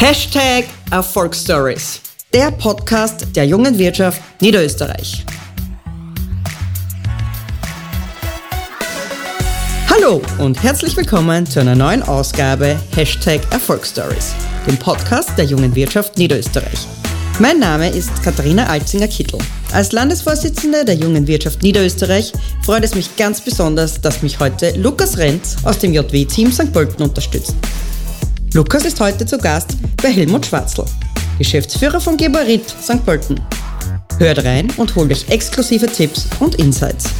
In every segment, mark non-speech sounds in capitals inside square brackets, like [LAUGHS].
Hashtag Erfolgsstories, der Podcast der jungen Wirtschaft Niederösterreich. Hallo und herzlich willkommen zu einer neuen Ausgabe Hashtag Erfolgsstories, dem Podcast der jungen Wirtschaft Niederösterreich. Mein Name ist Katharina Alzinger-Kittel. Als Landesvorsitzende der Jungen Wirtschaft Niederösterreich freut es mich ganz besonders, dass mich heute Lukas Renz aus dem JW-Team St. Pölten unterstützt. Lukas ist heute zu Gast bei Helmut Schwarzl, Geschäftsführer von Geberit St. Pölten. Hört rein und holt euch exklusive Tipps und Insights.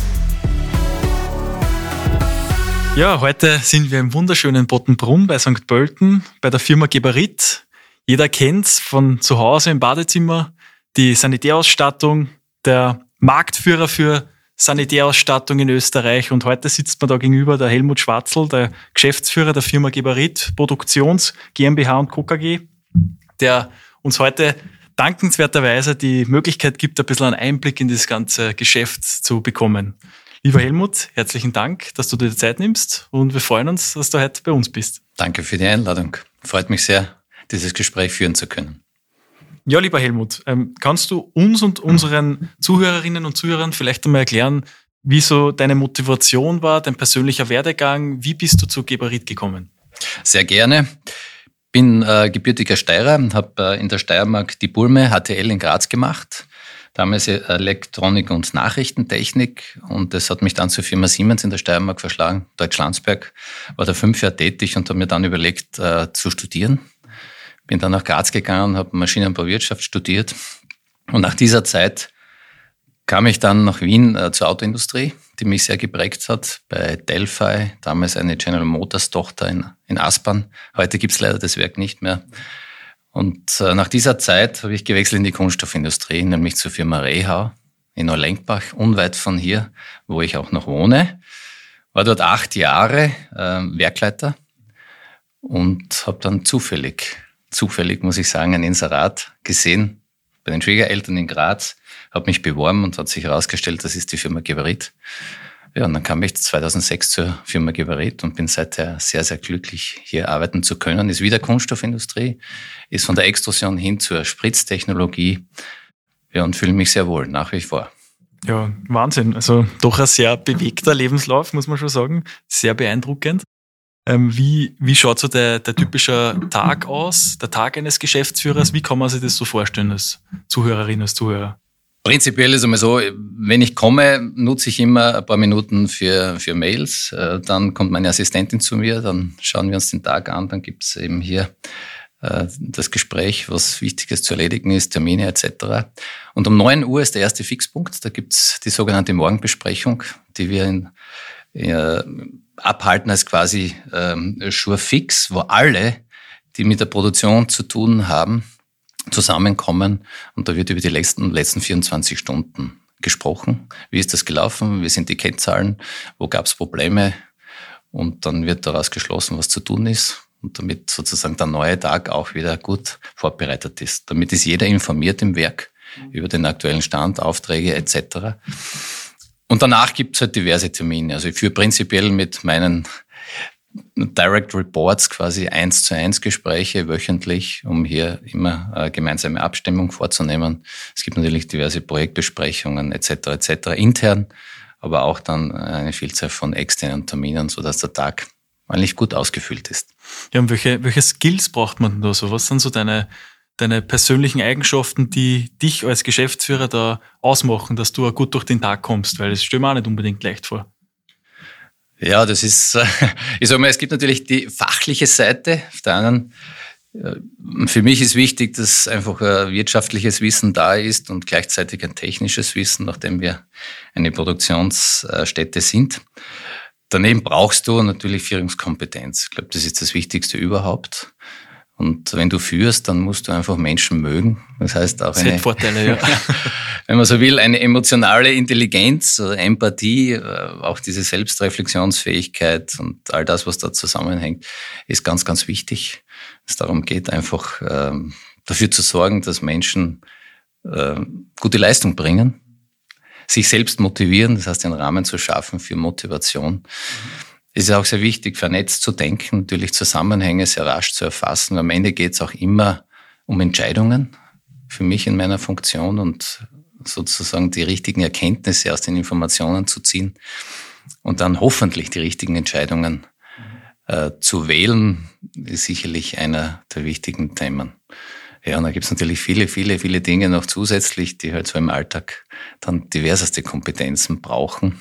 Ja, heute sind wir im wunderschönen Bottenbrunn bei St. Pölten bei der Firma Geberit. Jeder kennt's von zu Hause im Badezimmer, die Sanitärausstattung, der Marktführer für Sanitärausstattung in Österreich. Und heute sitzt man da gegenüber der Helmut Schwarzl, der Geschäftsführer der Firma Geberit Produktions GmbH und Co. KG, der uns heute dankenswerterweise die Möglichkeit gibt, ein bisschen einen Einblick in das ganze Geschäft zu bekommen. Lieber Helmut, herzlichen Dank, dass du dir die Zeit nimmst und wir freuen uns, dass du heute bei uns bist. Danke für die Einladung. Freut mich sehr, dieses Gespräch führen zu können. Ja, lieber Helmut, ähm, kannst du uns und unseren Zuhörerinnen und Zuhörern vielleicht einmal erklären, wie so deine Motivation war, dein persönlicher Werdegang? Wie bist du zu Geberit gekommen? Sehr gerne. Bin äh, gebürtiger Steirer, habe äh, in der Steiermark die Bulme HTL in Graz gemacht, damals Elektronik und Nachrichtentechnik und das hat mich dann zur Firma Siemens in der Steiermark verschlagen, Deutschlandsberg, war da fünf Jahre tätig und habe mir dann überlegt äh, zu studieren bin dann nach Graz gegangen, habe Maschinenbauwirtschaft studiert. Und nach dieser Zeit kam ich dann nach Wien äh, zur Autoindustrie, die mich sehr geprägt hat, bei Delphi, damals eine General Motors Tochter in, in Aspern. Heute gibt's leider das Werk nicht mehr. Und äh, nach dieser Zeit habe ich gewechselt in die Kunststoffindustrie, nämlich zur Firma Rehau in Neulenkbach, unweit von hier, wo ich auch noch wohne. War dort acht Jahre äh, Werkleiter und habe dann zufällig zufällig, muss ich sagen, ein Inserat gesehen bei den Schwiegereltern in Graz, habe mich beworben und hat sich herausgestellt, das ist die Firma Geberit. Ja, und dann kam ich 2006 zur Firma Geberit und bin seither sehr, sehr glücklich, hier arbeiten zu können. Ist wieder Kunststoffindustrie, ist von der Extrusion hin zur Spritztechnologie. Ja, und fühle mich sehr wohl, nach wie vor. Ja, Wahnsinn. Also doch ein sehr bewegter Lebenslauf, muss man schon sagen. Sehr beeindruckend. Ähm, wie, wie schaut so der, der typische Tag aus, der Tag eines Geschäftsführers? Wie kann man sich das so vorstellen als Zuhörerin, als Zuhörer? Prinzipiell ist es einmal so, wenn ich komme, nutze ich immer ein paar Minuten für, für Mails. Äh, dann kommt meine Assistentin zu mir, dann schauen wir uns den Tag an, dann gibt es eben hier äh, das Gespräch, was Wichtiges zu erledigen ist, Termine etc. Und um 9 Uhr ist der erste Fixpunkt. Da gibt es die sogenannte Morgenbesprechung, die wir in, in abhalten als quasi ähm, Sure Fix, wo alle, die mit der Produktion zu tun haben, zusammenkommen und da wird über die letzten, letzten 24 Stunden gesprochen. Wie ist das gelaufen? Wie sind die Kennzahlen? Wo gab es Probleme? Und dann wird daraus geschlossen, was zu tun ist. Und damit sozusagen der neue Tag auch wieder gut vorbereitet ist. Damit ist jeder informiert im Werk über den aktuellen Stand, Aufträge etc. Und danach gibt's halt diverse Termine. Also ich führe prinzipiell mit meinen Direct Reports quasi eins zu eins Gespräche wöchentlich, um hier immer äh, gemeinsame Abstimmung vorzunehmen. Es gibt natürlich diverse Projektbesprechungen etc. etc. intern, aber auch dann eine Vielzahl von externen Terminen, so dass der Tag eigentlich gut ausgefüllt ist. Ja, und welche, welche Skills braucht man da so? Was sind so deine deine persönlichen Eigenschaften, die dich als Geschäftsführer da ausmachen, dass du auch gut durch den Tag kommst? Weil das stelle mir auch nicht unbedingt leicht vor. Ja, das ist, [LAUGHS] ich sage mal, es gibt natürlich die fachliche Seite. Auf der anderen, äh, für mich ist wichtig, dass einfach ein wirtschaftliches Wissen da ist und gleichzeitig ein technisches Wissen, nachdem wir eine Produktionsstätte sind. Daneben brauchst du natürlich Führungskompetenz. Ich glaube, das ist das Wichtigste überhaupt. Und wenn du führst, dann musst du einfach Menschen mögen. Das heißt auch das eine, Vorteile, ja. [LAUGHS] wenn man so will, eine emotionale Intelligenz, Empathie, äh, auch diese Selbstreflexionsfähigkeit und all das, was da zusammenhängt, ist ganz, ganz wichtig. Es darum geht, einfach ähm, dafür zu sorgen, dass Menschen äh, gute Leistung bringen, sich selbst motivieren, das heißt, den Rahmen zu schaffen für Motivation. Mhm Es ist auch sehr wichtig, vernetzt zu denken, natürlich Zusammenhänge sehr rasch zu erfassen. Am Ende geht es auch immer um Entscheidungen für mich in meiner Funktion und sozusagen die richtigen Erkenntnisse aus den Informationen zu ziehen und dann hoffentlich die richtigen Entscheidungen äh, zu wählen, ist sicherlich einer der wichtigen Themen. Ja, und da gibt es natürlich viele, viele, viele Dinge noch zusätzlich, die halt so im Alltag dann diverseste Kompetenzen brauchen.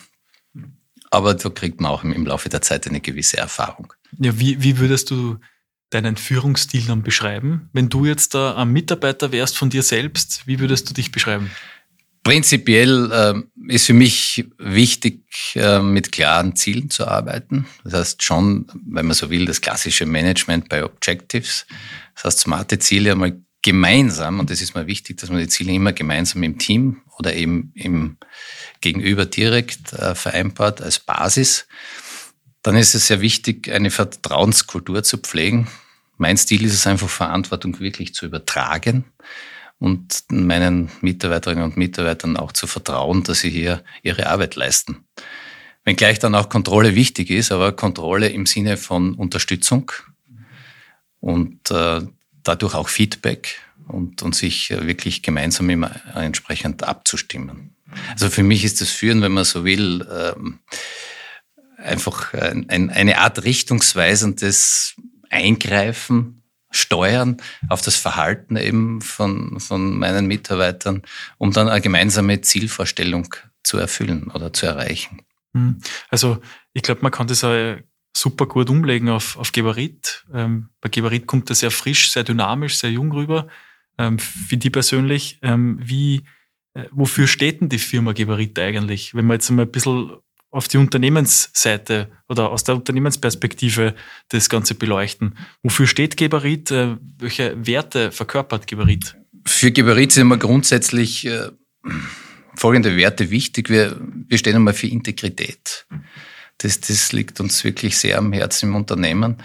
Aber da kriegt man auch im Laufe der Zeit eine gewisse Erfahrung. Ja, wie, wie würdest du deinen Führungsstil dann beschreiben? Wenn du jetzt da ein Mitarbeiter wärst von dir selbst, wie würdest du dich beschreiben? Prinzipiell äh, ist für mich wichtig, äh, mit klaren Zielen zu arbeiten. Das heißt schon, wenn man so will, das klassische Management bei Objectives. Das heißt, smarte Ziele einmal gemeinsam, und das ist mir wichtig, dass man die Ziele immer gemeinsam im Team oder eben im Gegenüber direkt äh, vereinbart als Basis. Dann ist es sehr wichtig, eine Vertrauenskultur zu pflegen. Mein Stil ist es einfach, Verantwortung wirklich zu übertragen und meinen Mitarbeiterinnen und Mitarbeitern auch zu vertrauen, dass sie hier ihre Arbeit leisten. Wenngleich dann auch Kontrolle wichtig ist, aber Kontrolle im Sinne von Unterstützung und äh, dadurch auch Feedback und, und sich wirklich gemeinsam immer entsprechend abzustimmen. Also für mich ist das Führen, wenn man so will, ähm, einfach ein, eine Art richtungsweisendes Eingreifen steuern auf das Verhalten eben von, von meinen Mitarbeitern, um dann eine gemeinsame Zielvorstellung zu erfüllen oder zu erreichen. Hm. Also ich glaube, man kann das auch super gut umlegen auf, auf Geberit. Ähm, bei Geberit kommt das sehr frisch, sehr dynamisch, sehr jung rüber. Ähm, für die persönlich, ähm, wie, äh, wofür steht denn die Firma Geberit eigentlich? Wenn wir jetzt mal ein bisschen auf die Unternehmensseite oder aus der Unternehmensperspektive das Ganze beleuchten. Wofür steht Geberit? Äh, welche Werte verkörpert Geberit? Für Geberit sind immer grundsätzlich äh, folgende Werte wichtig. Wir, wir stehen einmal für Integrität. Das, das liegt uns wirklich sehr am Herzen im Unternehmen.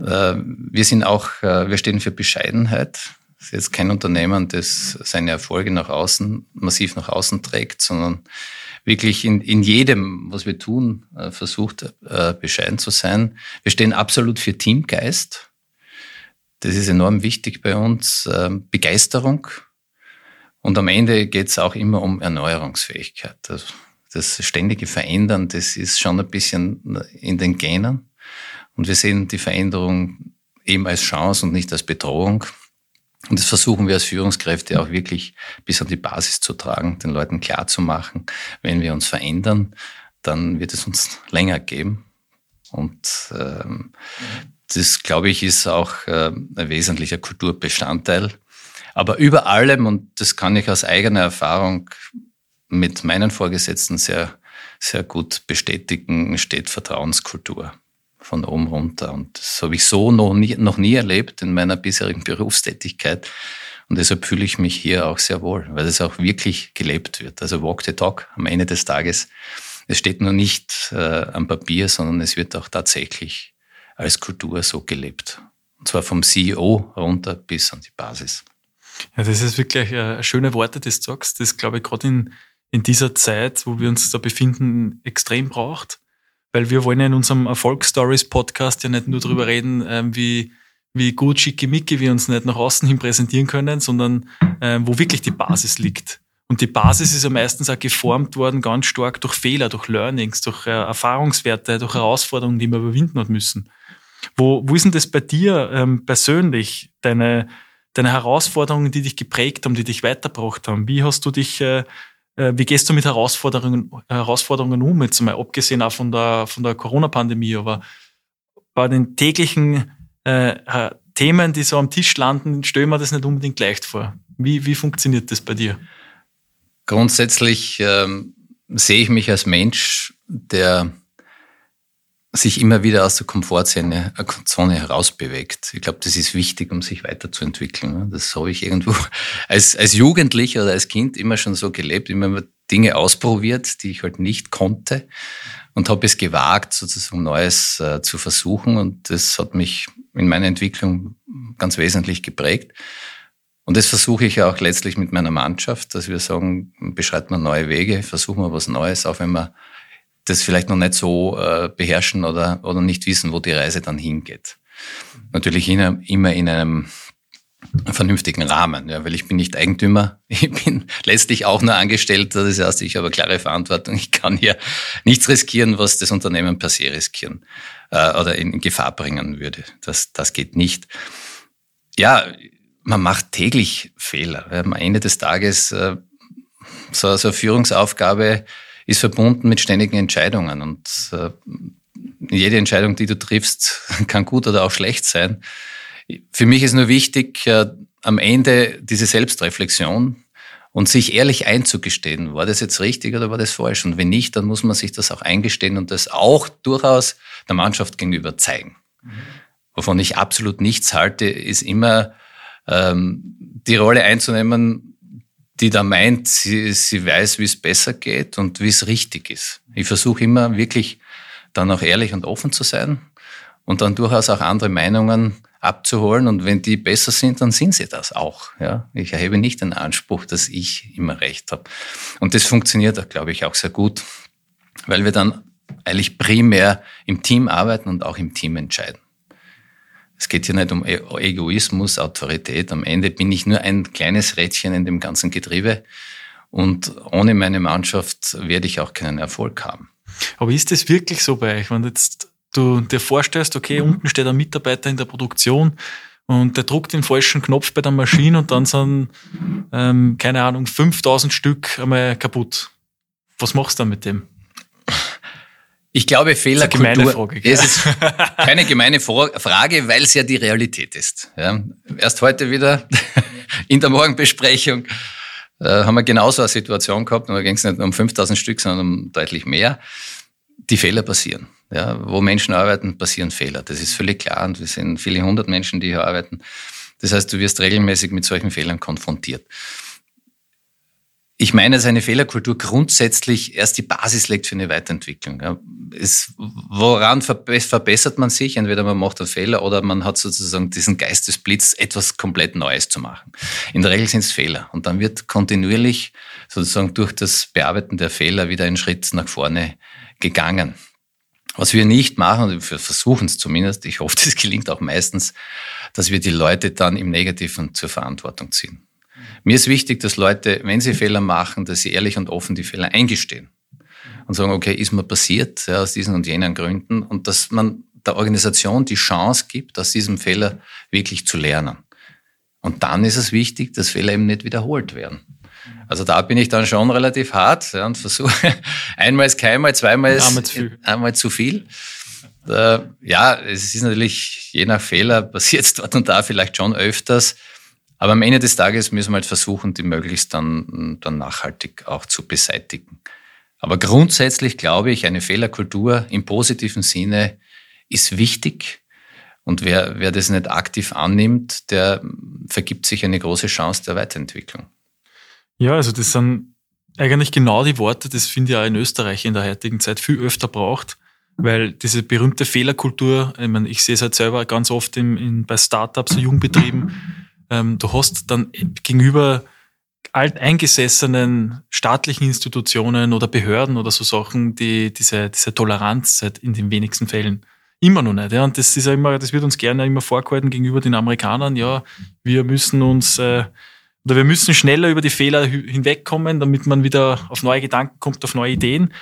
Äh, wir sind auch, äh, wir stehen für Bescheidenheit. Es ist jetzt kein Unternehmen, das seine Erfolge nach außen, massiv nach außen trägt, sondern wirklich in, in jedem, was wir tun, äh, versucht, äh, bescheiden zu sein. Wir stehen absolut für Teamgeist. Das ist enorm wichtig bei uns. Ähm, Begeisterung. Und am Ende geht es auch immer um Erneuerungsfähigkeit. Das, das ständige Verändern, das ist schon ein bisschen in den Genen. Und wir sehen die Veränderung eben als Chance und nicht als Bedrohung. Und das versuchen wir als Führungskräfte auch wirklich bis an die Basis zu tragen, den Leuten klar zu machen, wenn wir uns verändern, dann wird es uns länger geben. Und ähm, das, glaube ich, ist auch äh, ein wesentlicher Kulturbestandteil. Aber über allem, und das kann ich aus eigener Erfahrung mit meinen Vorgesetzten sehr, sehr gut bestätigen, steht Vertrauenskultur von oben runter. Und das habe ich so noch nie, noch nie erlebt in meiner bisherigen [LAUGHS] Berufstätigkeit. Und deshalb fühle ich mich hier auch sehr wohl, weil es auch wirklich gelebt wird. Also Walk the Talk am Ende des Tages. Es steht nur nicht äh, am Papier, sondern es wird auch tatsächlich als Kultur so gelebt. Und zwar vom CEO runter bis an die Basis. Ja, das ist wirklich äh, schöne Worte, das sagst. Das glaube ich gerade in, in dieser Zeit, wo wir uns da befinden, extrem braucht weil wir wollen ja in unserem Erfolgsstories-Podcast ja nicht nur darüber reden, ähm, wie, wie gut schickimicki wir uns nicht nach außen hin präsentieren können, sondern ähm, wo wirklich die Basis liegt. Und die Basis ist ja meistens auch geformt worden ganz stark durch Fehler, durch Learnings, durch äh, Erfahrungswerte, durch Herausforderungen, die wir überwinden hat müssen. Wo, wo ist denn das bei dir ähm, persönlich, deine, deine Herausforderungen, die dich geprägt haben, die dich weitergebracht haben? Wie hast du dich äh, wie gehst du mit Herausforderungen, Herausforderungen um, jetzt mal abgesehen auch von der, von der Corona-Pandemie, aber bei den täglichen äh, Themen, die so am Tisch landen, stellen wir das nicht unbedingt leicht vor. Wie, wie funktioniert das bei dir? Grundsätzlich ähm, sehe ich mich als Mensch, der sich immer wieder aus der Komfortzone äh, herausbewegt. Ich glaube, das ist wichtig, um sich weiterzuentwickeln. Ne? Das habe ich irgendwo [LAUGHS] als, als Jugendlicher oder als Kind immer schon so gelebt, immer Dinge ausprobiert, die ich halt nicht konnte und habe es gewagt, sozusagen Neues äh, zu versuchen. Und das hat mich in meiner Entwicklung ganz wesentlich geprägt. Und das versuche ich auch letztlich mit meiner Mannschaft, dass wir sagen, beschreiten wir neue Wege, versuchen wir was Neues, auch wenn wir das vielleicht noch nicht so äh, beherrschen oder, oder nicht wissen, wo die Reise dann hingeht. Natürlich in, immer in einem vernünftigen Rahmen, ja, weil ich bin nicht Eigentümer, [LAUGHS] ich bin letztlich auch nur Angestellter, das heißt, ich habe klare Verantwortung, ich kann hier nichts riskieren, was das Unternehmen per se riskieren äh, oder in Gefahr bringen würde. Das, das geht nicht. Ja, man macht täglich Fehler. Am Ende des Tages äh, so, so eine Führungsaufgabe ist verbunden mit ständigen Entscheidungen und äh, jede Entscheidung, die du triffst, [LAUGHS] kann gut oder auch schlecht sein. Für mich ist nur wichtig, äh, am Ende diese Selbstreflexion und sich ehrlich einzugestehen, war das jetzt richtig oder war das falsch? Und wenn nicht, dann muss man sich das auch eingestehen und das auch durchaus der Mannschaft gegenüber zeigen. Mhm. Wovon ich absolut nichts halte, ist immer ähm, die Rolle einzunehmen, die da meint, sie, sie weiß, wie es besser geht und wie es richtig ist. Ich versuche immer wirklich dann auch ehrlich und offen zu sein und dann durchaus auch andere Meinungen abzuholen. Und wenn die besser sind, dann sind sie das auch. Ja? Ich erhebe nicht den Anspruch, dass ich immer recht habe. Und das funktioniert, glaube ich, auch sehr gut, weil wir dann eigentlich primär im Team arbeiten und auch im Team entscheiden. Es geht hier nicht um e-, Egoismus, Autorität. Am Ende bin ich nur ein kleines Rädchen in dem ganzen Getriebe. Und ohne meine Mannschaft werde ich auch keinen Erfolg haben. Aber ist das wirklich so bei euch? Wenn jetzt du dir vorstellst, okay, mhm. unten steht ein Mitarbeiter in der Produktion und der druckt den falschen Knopf bei der Maschine und dann sind, ähm, keine Ahnung, 5000 Stück einmal kaputt. Was machst du dann mit dem? Ich glaube, Fehlerkultur. Gemeine Frage. Es ist [LAUGHS] keine gemeine Frage, weil es ja die Realität ist. Ja. Erst heute wieder [LAUGHS] in der Morgenbesprechung äh, haben wir genauso eine Situation gehabt, und da ging es nicht um 5000 Stück, sondern um deutlich mehr. Die Fehler passieren. Ja, wo Menschen arbeiten, passieren Fehler. Das ist völlig klar und wir sind viele hundert Menschen, die hier arbeiten. Das heißt, du wirst regelmäßig mit solchen Fehlern konfrontiert. Ich meine, dass eine Fehlerkultur grundsätzlich erst die Basis legt für eine Weiterentwicklung. Es, woran verbessert man sich? Entweder man macht einen Fehler oder man hat sozusagen diesen Geistesblitz, etwas komplett Neues zu machen. In der Regel sind es Fehler. Und dann wird kontinuierlich sozusagen durch das Bearbeiten der Fehler wieder einen Schritt nach vorne gegangen. Was wir nicht machen, wir versuchen es zumindest, ich hoffe, das gelingt auch meistens, dass wir die Leute dann im Negativen zur Verantwortung ziehen. Mir ist wichtig, dass Leute, wenn sie Fehler machen, dass sie ehrlich und offen die Fehler eingestehen und sagen, okay, ist mir passiert ja, aus diesen und jenen Gründen und dass man der Organisation die Chance gibt, aus diesem Fehler wirklich zu lernen. Und dann ist es wichtig, dass Fehler eben nicht wiederholt werden. Also da bin ich dann schon relativ hart ja, und versuche, [LAUGHS] einmal ist keinmal, zweimal ist einmal zu viel. Einmal zu viel. Äh, ja, es ist natürlich, je nach Fehler [LAUGHS] passiert es dort und da vielleicht schon öfters. Aber am Ende des Tages müssen wir halt versuchen, die möglichst dann, dann nachhaltig auch zu beseitigen. Aber grundsätzlich glaube ich, eine Fehlerkultur im positiven Sinne ist wichtig. Und wer, wer das nicht aktiv annimmt, der vergibt sich eine große Chance der Weiterentwicklung. Ja, also das sind eigentlich genau die Worte, das finde ich auch in Österreich in der heutigen Zeit viel öfter braucht, weil diese berühmte Fehlerkultur, ich meine, ich sehe es halt selber ganz oft im, in, bei Startups, Jungbetrieben, ähm, du hast dann gegenüber alteingesessenen staatlichen Institutionen oder Behörden oder so Sachen, die diese, diese Toleranz halt in den wenigsten Fällen immer noch nicht. Ja. Und das ist ja immer, das wird uns gerne immer vorgehalten gegenüber den Amerikanern. Ja, wir müssen uns äh, oder wir müssen schneller über die Fehler hinwegkommen, damit man wieder auf neue Gedanken kommt, auf neue Ideen.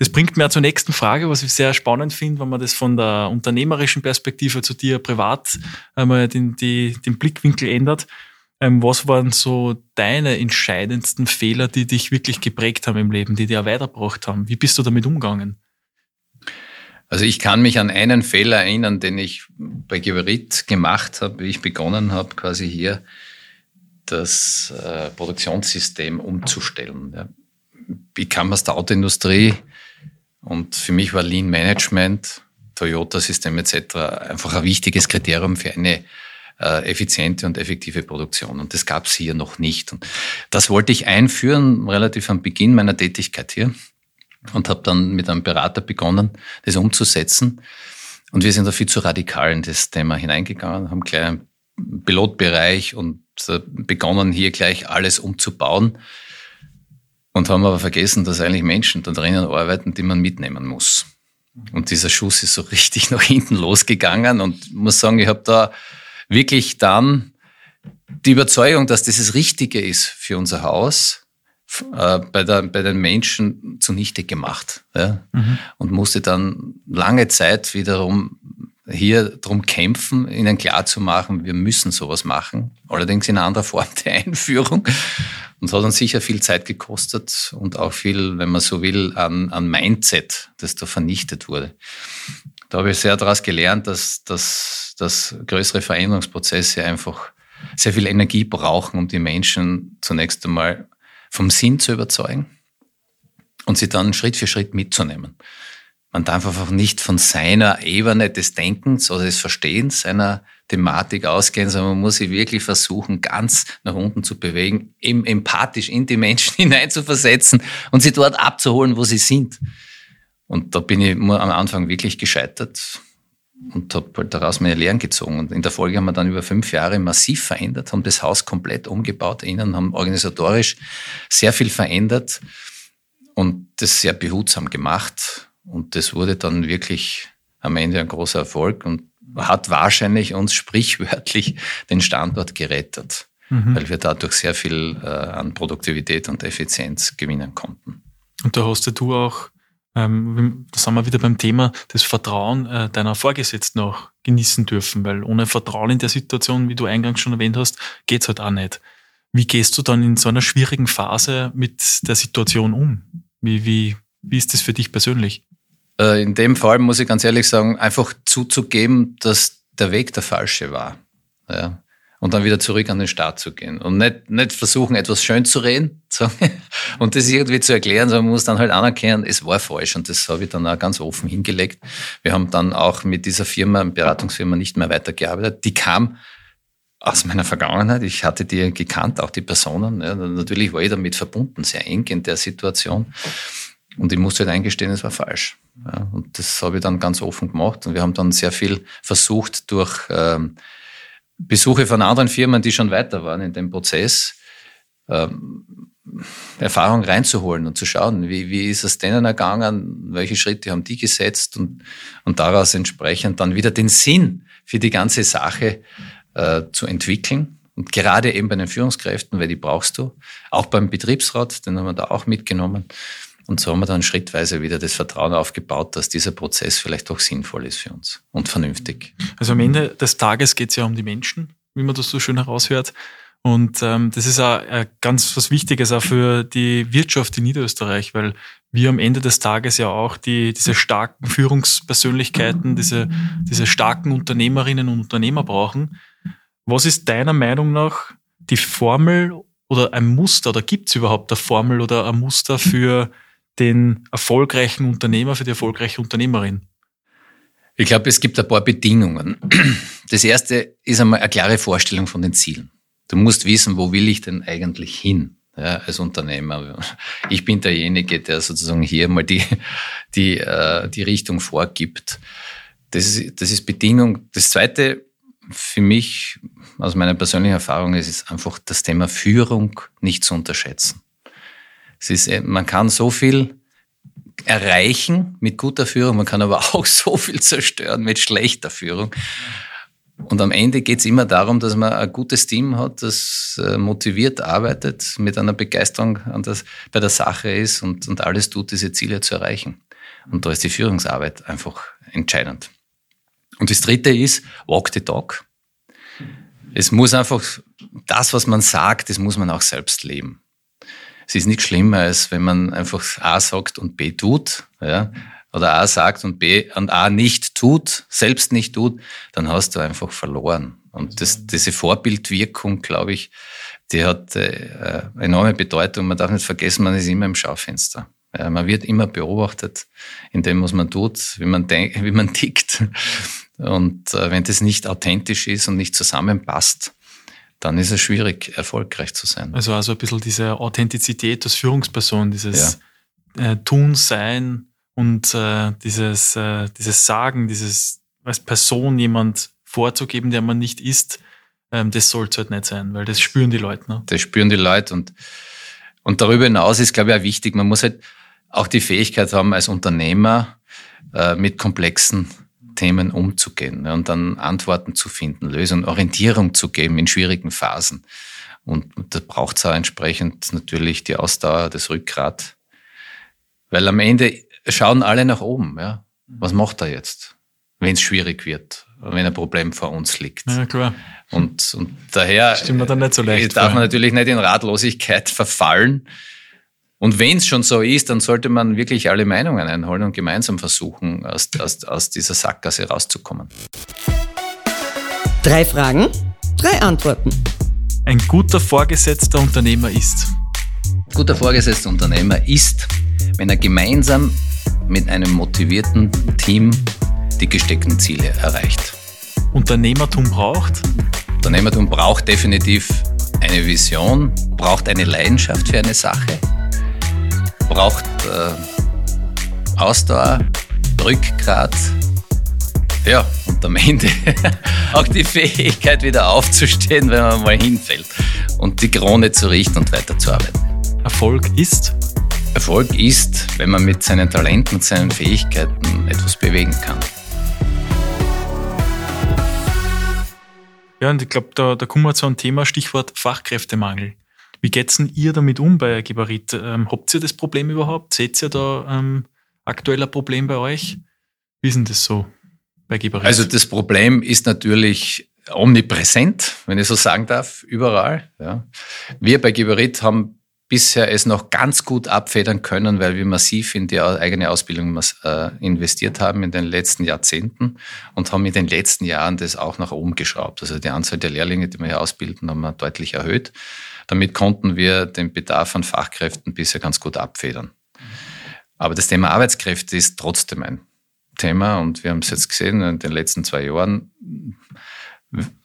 Das bringt mir zur nächsten Frage, was ich sehr spannend finde, wenn man das von der unternehmerischen Perspektive zu dir privat einmal den, die, den Blickwinkel ändert. Ähm, was waren so deine entscheidendsten Fehler, die dich wirklich geprägt haben im Leben, die dir weitergebracht haben? Wie bist du damit umgegangen? Also ich kann mich an einen Fehler erinnern, den ich bei Geberit gemacht habe, wie ich begonnen habe, quasi hier das äh, Produktionssystem umzustellen. Ja. Ich kam aus der Autoindustrie, und für mich war Lean Management, Toyota-System etc. einfach ein wichtiges Kriterium für eine äh, effiziente und effektive Produktion. Und das gab es hier noch nicht. Und das wollte ich einführen, relativ am Beginn meiner Tätigkeit hier. Und habe dann mit einem Berater begonnen, das umzusetzen. Und wir sind da viel zu radikal in das Thema hineingegangen, haben gleich einen Pilotbereich und äh, begonnen, hier gleich alles umzubauen. Und haben aber vergessen, dass eigentlich Menschen da drinnen arbeiten, die man mitnehmen muss. Und dieser Schuss ist so [LAUGHS] richtig nach hinten losgegangen und muss sagen, ich habe da wirklich dann die Überzeugung, dass das das Richtige ist für unser Haus, äh, bei, der, bei den Menschen zunichte gemacht. Ja? Mhm. Und musste dann lange Zeit wiederum hier drum kämpfen, ihnen klarzumachen, wir müssen sowas machen. Allerdings in anderer Form [LAUGHS] der Einführung. Und es hat uns sicher viel Zeit gekostet und auch viel, wenn man so will, an, an Mindset, das da vernichtet wurde. Da habe ich sehr daraus gelernt, dass, dass, dass größere Veränderungsprozesse einfach sehr viel Energie brauchen, um die Menschen zunächst einmal vom Sinn zu überzeugen und sie dann Schritt für Schritt mitzunehmen. Man darf einfach nicht von seiner Ebene des Denkens oder des Verstehens einer Thematik ausgehen, sondern man muss sich wirklich versuchen, ganz nach unten zu bewegen, eben empathisch in die Menschen [LAUGHS] hineinzuversetzen und sie dort abzuholen, wo sie sind. Und da bin ich am Anfang wirklich gescheitert und habe halt daraus meine Lehren gezogen. Und in der Folge haben wir dann über fünf Jahre massiv verändert, haben das Haus komplett umgebaut, innen haben organisatorisch sehr viel verändert und das sehr behutsam gemacht und das wurde dann wirklich am Ende ein großer Erfolg und hat wahrscheinlich uns sprichwörtlich [LAUGHS] den Standort gerettet, mhm. weil wir dadurch sehr viel äh, an Produktivität und Effizienz gewinnen konnten. Und da hast du auch, ähm, da sind wir wieder beim Thema, das Vertrauen äh, deiner Vorgesetzten auch genießen dürfen, weil ohne Vertrauen in der Situation, wie du eingangs schon erwähnt hast, geht's halt auch nicht. Wie gehst du dann in so einer schwierigen Phase mit der Situation um? Wie, wie, wie ist das für dich persönlich? Äh, in dem Fall muss ich ganz ehrlich sagen, einfach zuzugeben, dass der Weg der falsche war. Ja. Und dann wieder zurück an den Start zu gehen. Und nicht, nicht versuchen, etwas schön zu reden [LAUGHS] und das irgendwie zu erklären, sondern man muss dann halt anerkennen, es war falsch. Und das habe ich dann auch ganz offen hingelegt. Wir haben dann auch mit dieser Firma, Beratungsfirma, nicht mehr weitergearbeitet. Die kam aus meiner Vergangenheit. Ich hatte die gekannt, auch die Personen. Ja, natürlich war ich damit verbunden, sehr eng in der Situation. Und ich musste halt eingestehen, es war falsch. Ja, und das habe ich dann ganz offen gemacht. Und wir haben dann sehr viel versucht durch ähm, Besuche von anderen Firmen, die schon weiter waren in dem Prozess, ähm, Erfahrung reinzuholen und zu schauen, wie, wie ist es denen ergangen, welche Schritte haben die gesetzt und, und daraus entsprechend dann wieder den Sinn für die ganze Sache äh, zu entwickeln. Und gerade eben bei den Führungskräften, weil die brauchst du. Auch beim Betriebsrat, den haben wir da auch mitgenommen. Und so haben wir dann schrittweise wieder das Vertrauen aufgebaut, dass dieser Prozess vielleicht auch sinnvoll ist für uns und vernünftig. Also am Ende des Tages geht es ja um die Menschen, wie man das so schön heraushört. Und ähm, das ist auch äh, ganz was Wichtiges auch für die Wirtschaft in Niederösterreich, weil wir am Ende des Tages ja auch die, diese starken Führungspersönlichkeiten, diese, diese starken Unternehmerinnen und Unternehmer brauchen. Was ist deiner Meinung nach die Formel oder ein Muster oder gibt es überhaupt eine Formel oder ein Muster für den erfolgreichen Unternehmer, für die erfolgreiche Unternehmerin? Ich glaube, es gibt ein paar Bedingungen. Das erste ist einmal eine klare Vorstellung von den Zielen. Du musst wissen, wo will ich denn eigentlich hin? Ja, als Unternehmer. Ich bin derjenige, der sozusagen hier mal die, die, äh, die Richtung vorgibt. Das ist, das ist Bedingung. Das zweite für mich, aus meiner persönlichen Erfahrung, ist, ist einfach das Thema Führung nicht zu unterschätzen. Es ist, äh, man kann so viel erreichen mit guter Führung, man kann aber [LAUGHS] auch so viel zerstören mit schlechter Führung. Und am Ende geht es immer darum, dass man ein gutes Team hat, das äh, motiviert arbeitet, mit einer Begeisterung an das, bei der Sache ist und, und alles tut, diese Ziele zu erreichen. Und da ist die Führungsarbeit einfach entscheidend. Und das Dritte ist, walk the talk. Es muss einfach, das, was man sagt, das muss man auch selbst leben es ist nichts schlimmer, als wenn man einfach A sagt und B tut. Ja? Oder A sagt und B und A nicht tut, selbst nicht tut, dann hast du einfach verloren. Und das, diese Vorbildwirkung, glaube ich, die hat äh, enorme Bedeutung. Man darf nicht vergessen, man ist immer im Schaufenster. Ja, man wird immer beobachtet in dem, was man tut, wie man, denkt, [LAUGHS] wie man tickt. Und äh, wenn das nicht authentisch ist und nicht zusammenpasst, dann ist es schwierig, erfolgreich zu sein. Also also ein bisschen diese Authentizität als Führungsperson, dieses ja. äh, Tun, Sein und äh, dieses, äh, dieses Sagen, dieses als Person jemand vorzugeben, der man nicht ist, ähm, das sollte halt nicht sein, weil das spüren die Leute. Ne? Das spüren die Leute und Und darüber hinaus ist, glaube ich, auch wichtig, man muss halt auch die Fähigkeit haben, als Unternehmer äh, mit komplexen Themen umzugehen und dann Antworten zu finden, Lösungen, Orientierung zu geben in schwierigen Phasen. Und, da braucht es auch entsprechend natürlich die Ausdauer, das Rückgrat. Weil am Ende schauen alle nach oben. Ja? Was macht er jetzt, wenn es schwierig wird, wenn ein Problem vor uns liegt? Ja, klar. Und, und daher Stimmt dann nicht so leicht darf man natürlich nicht in Ratlosigkeit [LAUGHS] verfallen. Und wenn es schon so ist, dann sollte man wirklich alle Meinungen einholen und gemeinsam versuchen, aus, aus, aus dieser Sackgasse rauszukommen. Drei Fragen, drei Antworten. Ein guter Vorgesetzter Unternehmer ist. Guter Vorgesetzter Unternehmer ist, wenn er gemeinsam mit einem motivierten Team die gesteckten Ziele erreicht. Unternehmertum braucht? Unternehmertum braucht definitiv eine Vision, braucht eine Leidenschaft für eine Sache, braucht äh, Ausdauer, Rückgrat, ja, und am Ende [LAUGHS] auch die Fähigkeit, wieder aufzustehen, wenn man mal hinfällt und die Krone zu richten und weiterzuarbeiten. Erfolg ist? Erfolg ist, wenn man mit seinen Talenten und seinen Fähigkeiten etwas bewegen kann. Ja, und ich glaube, da, da kommen wir zu einem Thema, Stichwort Fachkräftemangel. Wie geht's denn ihr damit um bei Geberit? Ähm, habt ihr das Problem überhaupt? Seht ihr da ähm, aktuell ein Problem bei euch? Wie ist denn das so bei Geberit? Also das Problem ist natürlich omnipräsent, wenn ich so sagen darf, überall. Ja. Wir bei Geberit haben bisher es noch ganz gut abfedern können, weil wir massiv in die eigene Ausbildung äh, investiert haben in den letzten Jahrzehnten und haben in den letzten Jahren das auch nach oben geschraubt. Also die Anzahl der Lehrlinge, die wir hier ausbilden, haben wir deutlich erhöht. Damit konnten wir den Bedarf an Fachkräften bisher ganz gut abfedern. Aber das Thema Arbeitskräfte ist trotzdem ein Thema und wir haben es jetzt gesehen in den letzten zwei Jahren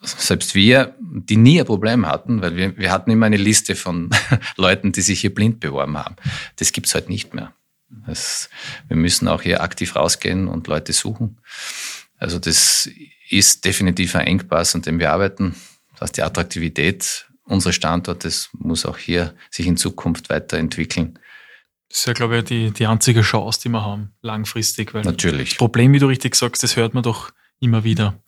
selbst wir, die nie ein Problem hatten, weil wir, wir hatten immer eine Liste von [LAUGHS] Leuten, die sich hier blind beworben haben. Das gibt's heute nicht mehr. Das, wir müssen auch hier aktiv rausgehen und Leute suchen. Also das ist definitiv ein Engpass, an dem wir arbeiten. Das heißt, die Attraktivität unseres Standortes muss auch hier sich in Zukunft weiterentwickeln. Das ist ja, glaube ich, die, die einzige Chance, die wir haben, langfristig. Weil Natürlich. Das Problem, wie du richtig sagst, das hört man doch immer wieder.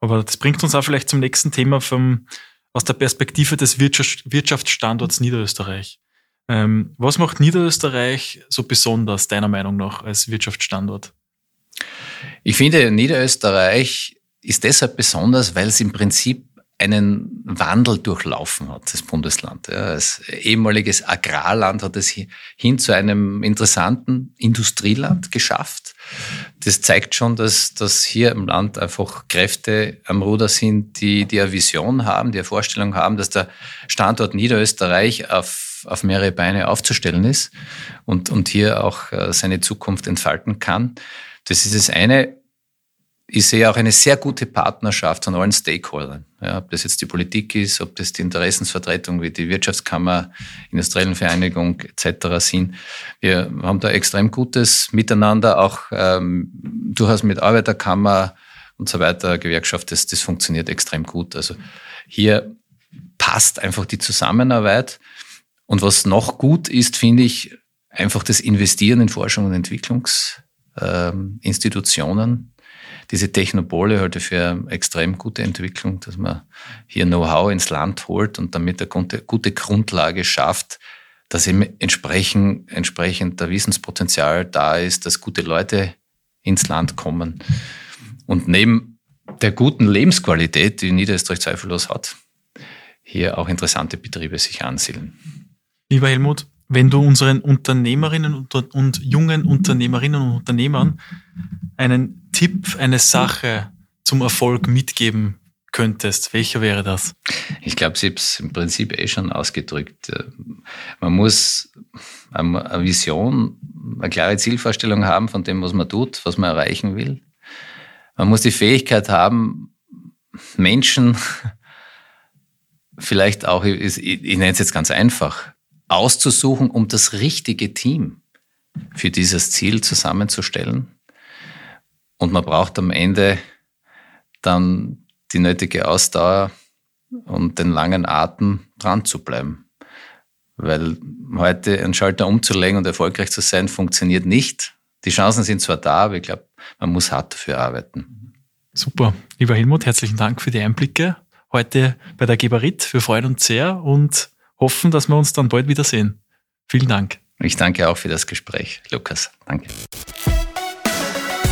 Aber das bringt uns auch vielleicht zum nächsten Thema vom, aus der Perspektive des Wirtschaftsstandorts Niederösterreich. Ähm, was macht Niederösterreich so besonders, deiner Meinung nach, als Wirtschaftsstandort? Ich finde, Niederösterreich ist deshalb besonders, weil es im Prinzip einen Wandel durchlaufen hat, das Bundesland. Ja, als ehemaliges Agrarland hat es hin zu einem interessanten Industrieland geschafft. Das zeigt schon, dass, dass hier im Land einfach Kräfte am Ruder sind, die, die eine Vision haben, die eine Vorstellung haben, dass der Standort Niederösterreich auf, auf mehrere Beine aufzustellen ist und, und hier auch äh, seine Zukunft entfalten kann. Das ist das eine ich sehe auch eine sehr gute Partnerschaft von allen Stakeholdern. Ja, ob das jetzt die Politik ist, ob das die Interessensvertretung wie die Wirtschaftskammer, Industriellen Vereinigung etc. sind. Wir haben da extrem gutes Miteinander, auch ähm, durchaus mit Arbeiterkammer und so weiter, Gewerkschaft, das, das funktioniert extrem gut. Also hier passt einfach die Zusammenarbeit. Und was noch gut ist, finde ich, einfach das Investieren in Forschung und Entwicklungsinstitutionen. Ähm, diese Technopole halte ich für eine extrem gute Entwicklung, dass man hier Know-how ins Land holt und damit eine gute, Grundlage schafft, dass eben entsprechend, entsprechend der Wissenspotenzial da ist, dass gute Leute ins Land kommen. Und neben der guten Lebensqualität, die Niederösterreich zweifellos hat, hier auch interessante Betriebe sich ansiedeln. Lieber Helmut, wenn du unseren Unternehmerinnen und, jungen Unternehmerinnen und Unternehmern einen Tipp, eine Sache zum Erfolg mitgeben könntest, welcher wäre das? Ich glaube, sie hat es im Prinzip eh schon ausgedrückt. Man muss eine Vision, eine klare Zielvorstellung haben von dem, was man tut, was man erreichen will. Man muss die Fähigkeit haben, Menschen [LAUGHS] vielleicht auch, ich, ich nenne es jetzt ganz einfach, auszusuchen, um das richtige Team für dieses Ziel zusammenzustellen. Und man braucht am Ende dann die nötige Ausdauer und den langen Atem dran zu bleiben. weil heute einen Schalter umzulegen und erfolgreich zu sein, funktioniert nicht. Die Chancen sind zwar da, aber ich glaube, man muss hart dafür arbeiten. Super. Lieber Helmut, herzlichen Dank für die Einblicke heute bei der Geberit. Wir freuen uns sehr und hoffen, dass wir uns dann bald wiedersehen. Vielen Dank. Ich danke auch für das Gespräch, Lukas. Danke.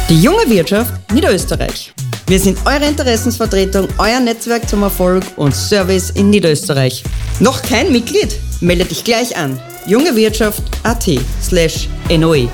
Die junge Wirtschaft Niederösterreich. Wir sind eure Interessensvertretung, euer Netzwerk zum Erfolg und Service in Niederösterreich. Noch kein Mitglied? Melde dich gleich an. jungewirtschaft.at slash NOE.